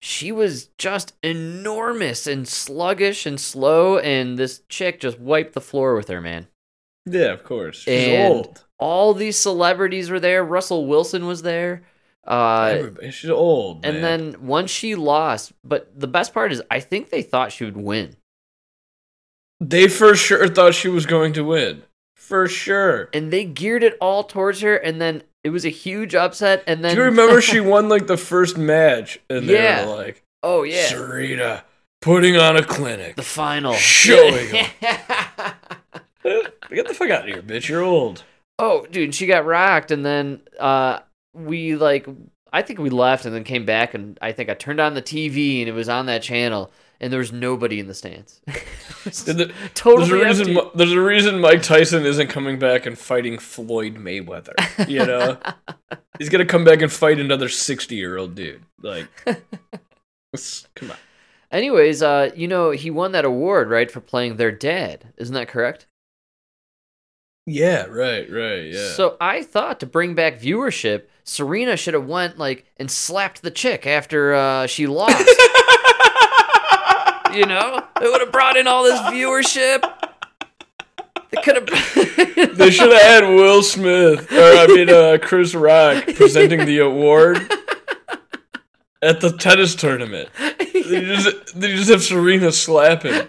she was just enormous and sluggish and slow, and this chick just wiped the floor with her, man. yeah, of course. She's And- old. All these celebrities were there. Russell Wilson was there. Uh, Everybody- She's old. and man. then once she lost, but the best part is I think they thought she would win. they for sure thought she was going to win. For sure. And they geared it all towards her and then it was a huge upset and then Do you remember she won like the first match? And they Yeah. were like, Oh yeah. Serena putting on a clinic. The final. Showing. <laughs> Get the fuck out of here, bitch. You're old. oh, dude, she got rocked and then uh we like I think we left and then came back and I think I turned on the TV and it was on that channel and there was nobody in the stands. <laughs> The- totally there's a reason. empty. There's a reason Mike Tyson isn't coming back and fighting Floyd Mayweather. You know, <laughs> he's gonna come back and fight another sixty-year-old dude. Like, <laughs> come on. Anyways, uh, you know, he won that award, right, for playing their dad. Isn't that correct? Yeah, right, right, yeah. So I thought to bring back viewership, Serena should have went like and slapped the chick after uh, she lost. You know, it would have brought in all this viewership. They could have. <laughs> they should have had Will Smith, or I mean, uh, Chris Rock presenting the award at the tennis tournament. They just, they just have Serena slapping.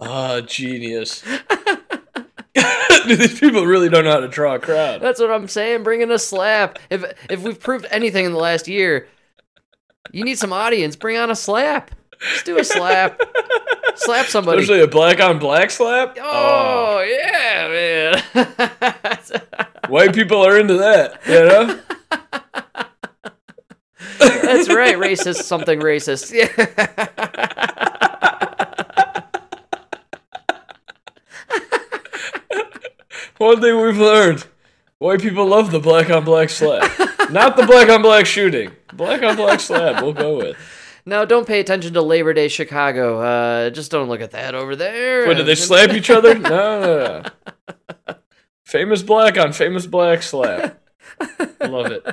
Ah, genius. <laughs> Dude, these people really don't know how to draw a crowd. That's what I'm saying. Bring in a slap. If if we've proved anything in the last year, You need some audience. Bring on a slap. Let's do a slap. slap somebody. Especially a black on black slap. Oh, oh. yeah, man. <laughs> White people are into that, you know? That's right. Racist, something racist. Yeah. <laughs> One thing we've learned white people love the black on black slap. Not the black on black shooting. Black on black slap, we'll go with. No, don't pay attention to Labor Day Chicago. Uh, just don't look at that over there. Wait, did they <laughs> slap each other? No, no, no. Famous black on famous black slap. <laughs> Love it.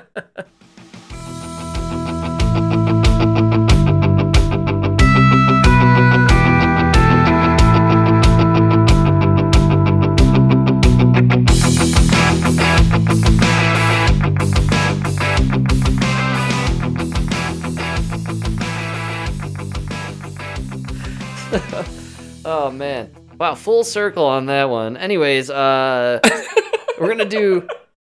Oh man. Wow, full circle on that one. Anyways, uh <laughs> we're going to do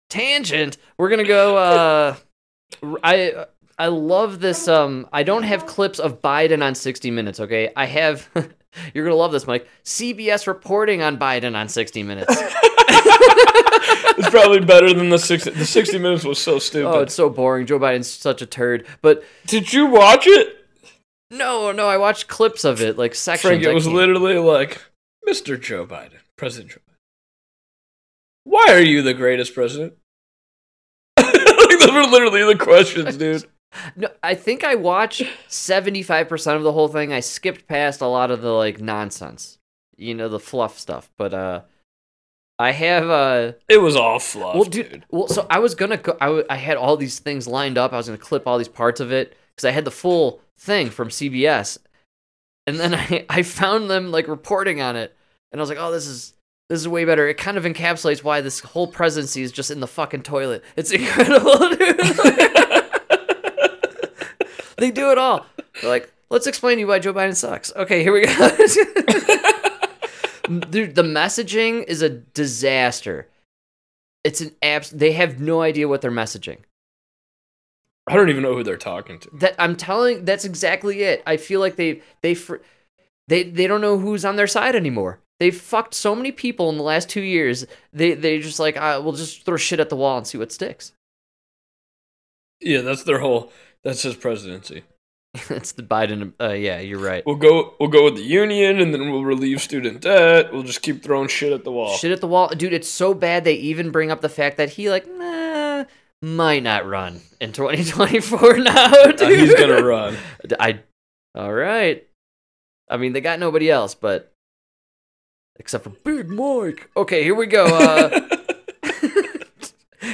tangent. We're going to go uh I I love this um I don't have clips of Biden on 60 minutes, okay? I have <laughs> You're going to love this, Mike. CBS reporting on Biden on 60 minutes. <laughs> It's probably better than the 60. The 60 minutes was so stupid. oh, it's so boring. Joe Biden's such a turd. But Did you watch it? No, no, I watched clips of it, like sections. Frank, it was literally like, Mr. Joe Biden, President Joe Biden. Why are you the greatest president? <laughs> like, those were literally the questions, <laughs> dude. No, I think I watched 75% of the whole thing. I skipped past a lot of the like nonsense. You know, the fluff stuff, but uh I have uh It was all fluff, well dude, dude. well so I was going to go I, w- I had all these things lined up. I was going to clip all these parts of it cuz I had the full thing from CBS. And then <laughs> I I found them like reporting on it and I was like, "Oh, this is this is way better. It kind of encapsulates why this whole presidency is just in the fucking toilet. It's <laughs> incredible, dude. <laughs> they do it all. They're like, let's explain to you why Joe Biden sucks. Okay, here we go. Dude, the messaging is a disaster. It's an abs. They have no idea what they're messaging. I don't even know who they're talking to. That I'm telling. That's exactly it. I feel like they they fr- they they don't know who's on their side anymore. They've fucked so many people in the last two years. They they just like uh, we'll just throw shit at the wall and see what sticks. Yeah, that's their whole. That's his presidency. <laughs> it's the Biden. Uh, yeah, you're right. We'll go. We'll go with the union, and then we'll relieve student debt. We'll just keep throwing shit at the wall. Shit at the wall, dude. It's so bad they even bring up the fact that he like nah might not run in <laughs> 2024 <laughs> now, dude. Uh, he's gonna run. <laughs> I. All right. I mean, they got nobody else, but except for Big Mike. Okay, here we go. Uh,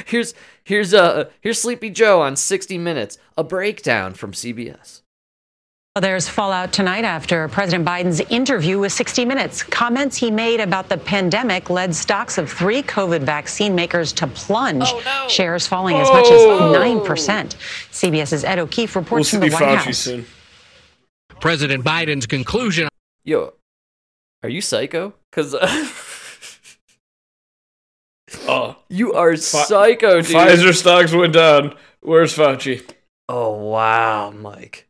here's here's uh here's Sleepy Joe on 60 Minutes, a breakdown from CBS. Well, There's fallout tonight after President Biden's interview with 60 Minutes. Comments he made about the pandemic led stocks of three COVID vaccine makers to plunge, Oh, no. shares falling as much as Oh. 9%. CBS's Ed O'Keefe We'll reports from the White Fauci House. soon. President Biden's conclusion Yo, are you psycho? Cause uh, <laughs> Oh, you are psycho, dude. Pfizer stocks went down. Where's Fauci? Oh wow, Mike.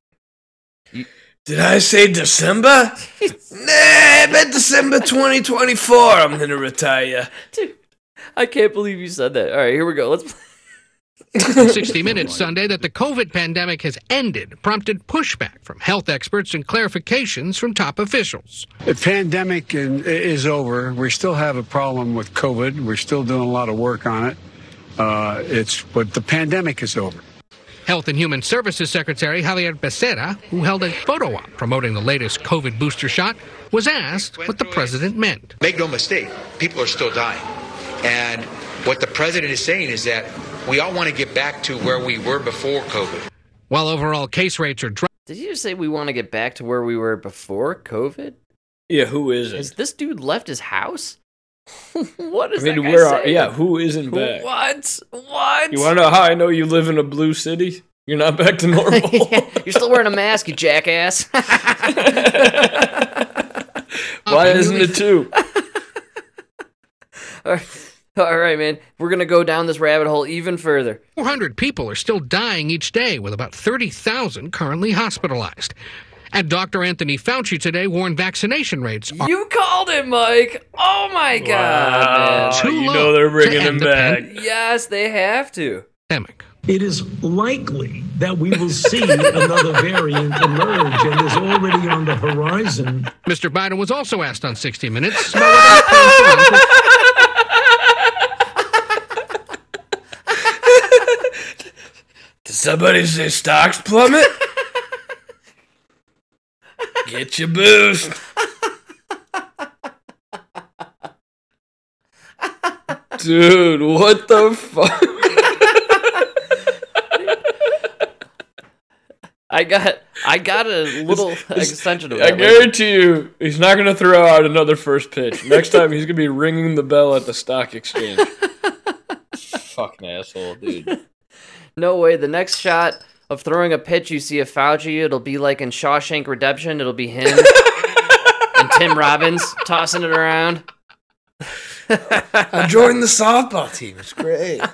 Did I say December? <laughs> nah, I bet December 2024 I'm gonna retire. Dude, I can't believe you said that. All right, here we go. Let's. 60 Minutes Sunday that the COVID pandemic has ended prompted pushback from health experts and clarifications from top officials. The pandemic is over. We still have a problem with COVID. We're still doing a lot of work on it. Uh, it's but the pandemic is over. Health and Human Services Secretary Xavier Becerra, who held a photo op promoting the latest COVID booster shot, was asked what the president meant. Make no mistake, people are still dying. And what the president is saying is that we all want to get back to where we were before COVID. While overall case rates are dropping, Did you just say we want to get back to where we were before COVID? Yeah, who is it? Has it? this dude left his house? What I mean, that guy where are? saying? Yeah, who isn't back? What? What? You want to know how I know you live in a blue city? You're not back to <laughs> normal. You're still wearing a mask, you jackass. <laughs> Why isn't it two? <laughs> All right. All right, man. We're gonna go down this rabbit hole even further. 400 people are still dying each day, with about 30,000 currently hospitalized. And Dr. Anthony Fauci today warned vaccination rates are You called it, Mike. Oh my god, Too you low know they're to bringing him end the back. man. Yes, they have to. pandemic. It is likely that we will see another variant emerge and is already on the horizon. Mr. Biden was also asked on 60 Minutes about whether he plans to run for Did somebody say stocks plummet? Get your boost. Dude, what the fuck? I got I got a little extension of I that. guarantee you, he's not going to throw out another first pitch. Next time, he's going to be ringing the bell at the stock exchange. <laughs> Fucking asshole, dude. No way. The next shot of throwing a pitch, you see a Fauci. It'll be like in Shawshank Redemption. It'll be him <laughs> and Tim Robbins tossing it around. I joined the softball team. It's great. <laughs>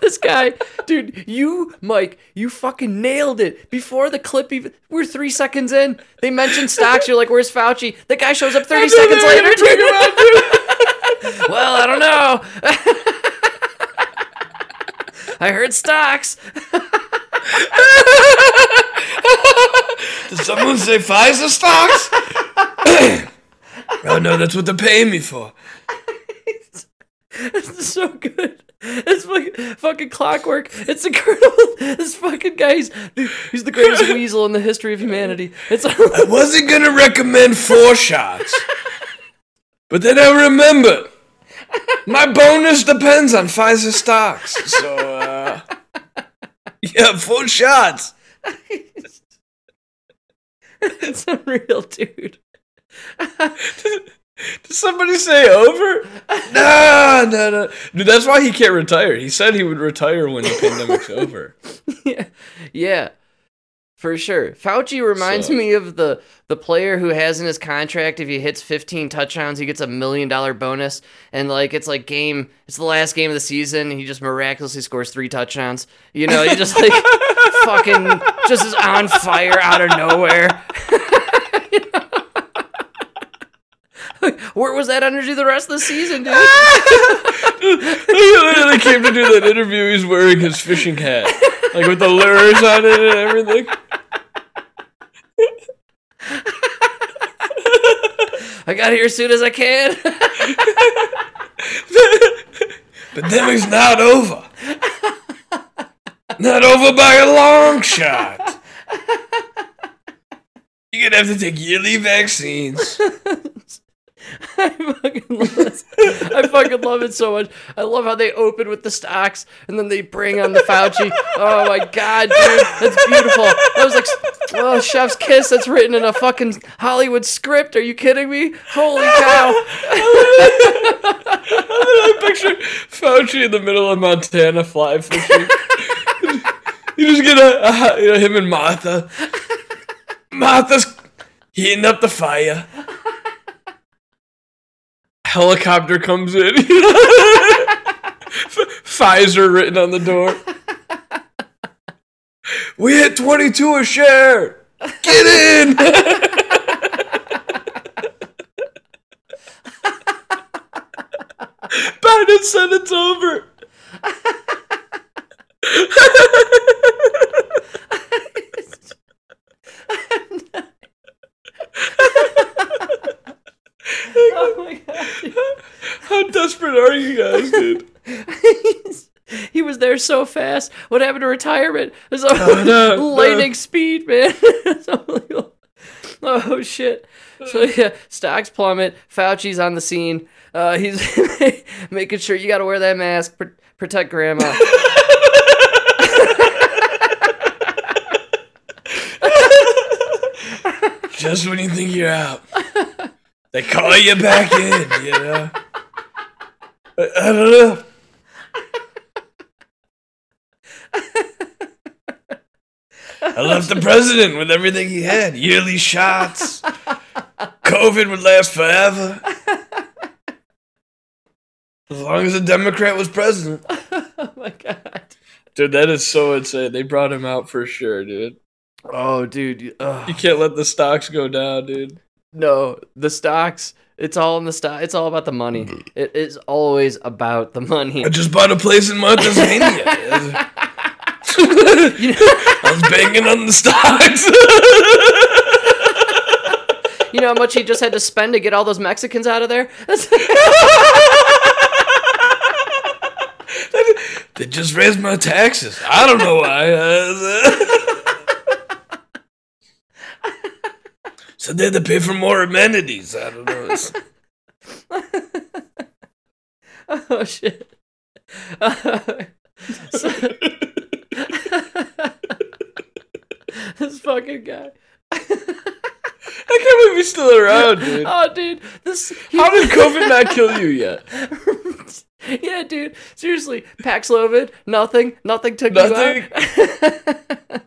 This guy, dude, you, Mike, you fucking nailed it. Before the clip even, we're three seconds in. They mentioned stocks. You're like, "Where's Fauci?" The guy shows up 30 seconds later. <laughs> well, I don't know. I heard stocks. Did someone say Pfizer stocks? oh no, that's what they're paying me for. This is so good. It's fucking, fucking clockwork. It's incredible. This fucking guy, he's, he's the greatest weasel in the history of humanity. It's I wasn't gonna recommend four shots, but then I remembered my bonus depends on Pfizer stocks. So, uh, <laughs> yeah, full shots. it's unreal, dude. <laughs> Did somebody say over? No, no, no. Dude, that's why he can't retire. He said he would retire when the pandemic's over. <laughs> yeah, yeah, for sure. Fauci reminds So- me of the the player who has in his contract if he hits 15 touchdowns, he gets a million dollar bonus, and like it's like game, it's the last game of the season, and he just miraculously scores three touchdowns. You know, he just like <laughs> fucking just is on fire out of nowhere. <laughs> Where was that energy the rest of the season, dude? <laughs> he literally came to do that interview. He's wearing his fishing hat, like with the lures on it and everything. I got here as soon as I can. Pandemic's not over. Not over by a long shot. You're gonna have to take yearly vaccines. <laughs> I fucking love this. I fucking love it so much. I love how they open with the stocks and then they bring on the Fauci. Oh my god, dude, that's beautiful. That was like, oh, chef's kiss. That's written in a fucking Hollywood script. Are you kidding me? Holy cow! I picture Fauci in the middle of Montana fly fishing. you just get a, a you know, him and Martha. Martha's heating up the fire. Helicopter comes in. <laughs> Pfizer written on the door. We hit 22 a share. Get in. <laughs> Biden said it's over. <laughs> Oh my god. How desperate are <laughs> you guys, dude? <laughs> he was there so fast. What happened to retirement? <laughs> It's no, no. lightning speed, man. Oh shit. So <sighs> yeah, stocks plummet. Fauci's on the scene. Uh, he's making sure you got to wear that mask. Pr- protect grandma. Just when you think you're out, they call you back in, you know? I, I don't know. I left the president with everything he had yearly shots, COVID COVID would last forever. As long as a Democrat was president. <laughs> oh my god. Dude, that is so insane. They brought him out for sure, dude. Oh, dude. ugh. You can't let the stocks go down, dude. No, the stocks. It's all in the stock. It's all about the money. It is always about the money. I just bought a place in know, <laughs> <laughs> I was banging on the stocks. <laughs> you know how much he just had to spend to get all those Mexicans out of there? they just raised my taxes. I don't know why. so they had to pay for more amenities. I don't know. <laughs> Oh shit. So- <laughs> this fucking guy. I can't believe he's still around, dude. Oh, dude, this. How did <laughs> COVID not kill you yet? yeah, dude. Seriously, Paxlovid, nothing, nothing took Nothing? you out.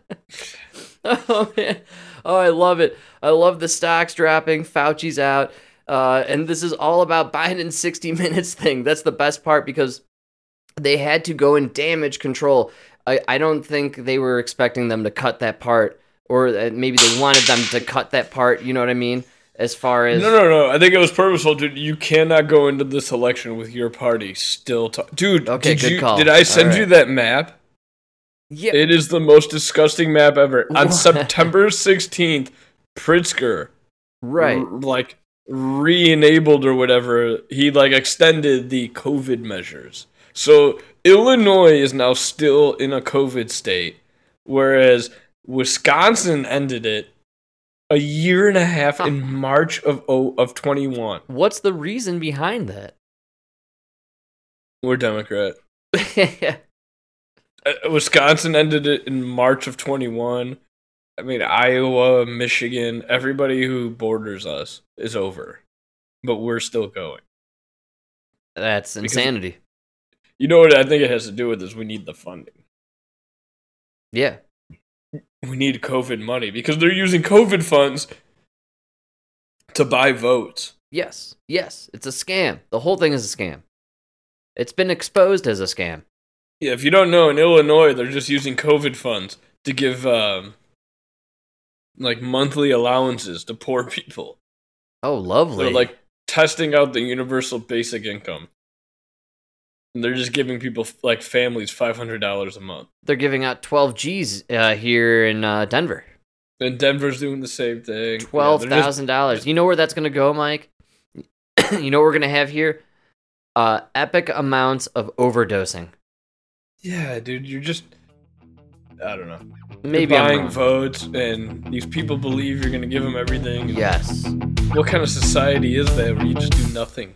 oh man, oh I love it. I love the stocks dropping. Fauci's out, uh, and this is all about Biden's 60 <laughs> Minutes thing. That's the best part because they had to go in damage control. I, I don't think they were expecting them to cut that part, or maybe they wanted them to cut that part. You know what I mean? As far as No, no, no. I think it was purposeful, dude. You cannot go into this election with your party still. Dude, Okay, did good you, call. Did I send All you that map? yeah, It is the most disgusting map ever. On <laughs> September 16th, Pritzker right. r- like re-enabled or whatever. He like extended the COVID measures. So Illinois is now still in a COVID state, whereas Wisconsin ended it a year and a half in March of of 21. What's the reason behind that? We're Democrat. <laughs> Uh, Wisconsin ended it in March of 21. I mean, Iowa, Michigan, everybody who borders us is over. But we're still going. That's Because- insanity. You know what I think it has to do with is we need the funding. Yeah. We need COVID money because they're using COVID funds to buy votes. Yes. Yes. It's a scam. The whole thing is a scam. It's been exposed as a scam. Yeah, if you don't know, in Illinois, they're just using COVID funds to give um, like monthly allowances to poor people. Oh, lovely. They're like testing out the universal basic income. And they're just giving people like families five hundred dollars a month. They're giving out 12 G's uh, here in uh, Denver. And Denver's doing the same thing. yeah, dollars. Just... You know where that's gonna go, Mike? <clears throat> you know what we're gonna have here? Uh, epic amounts of overdosing. Yeah, dude, you're just. I don't know. Maybe you're I'm buying wrong. votes, and these people believe you're gonna give them everything. Yes. What kind of society is that where you just do nothing?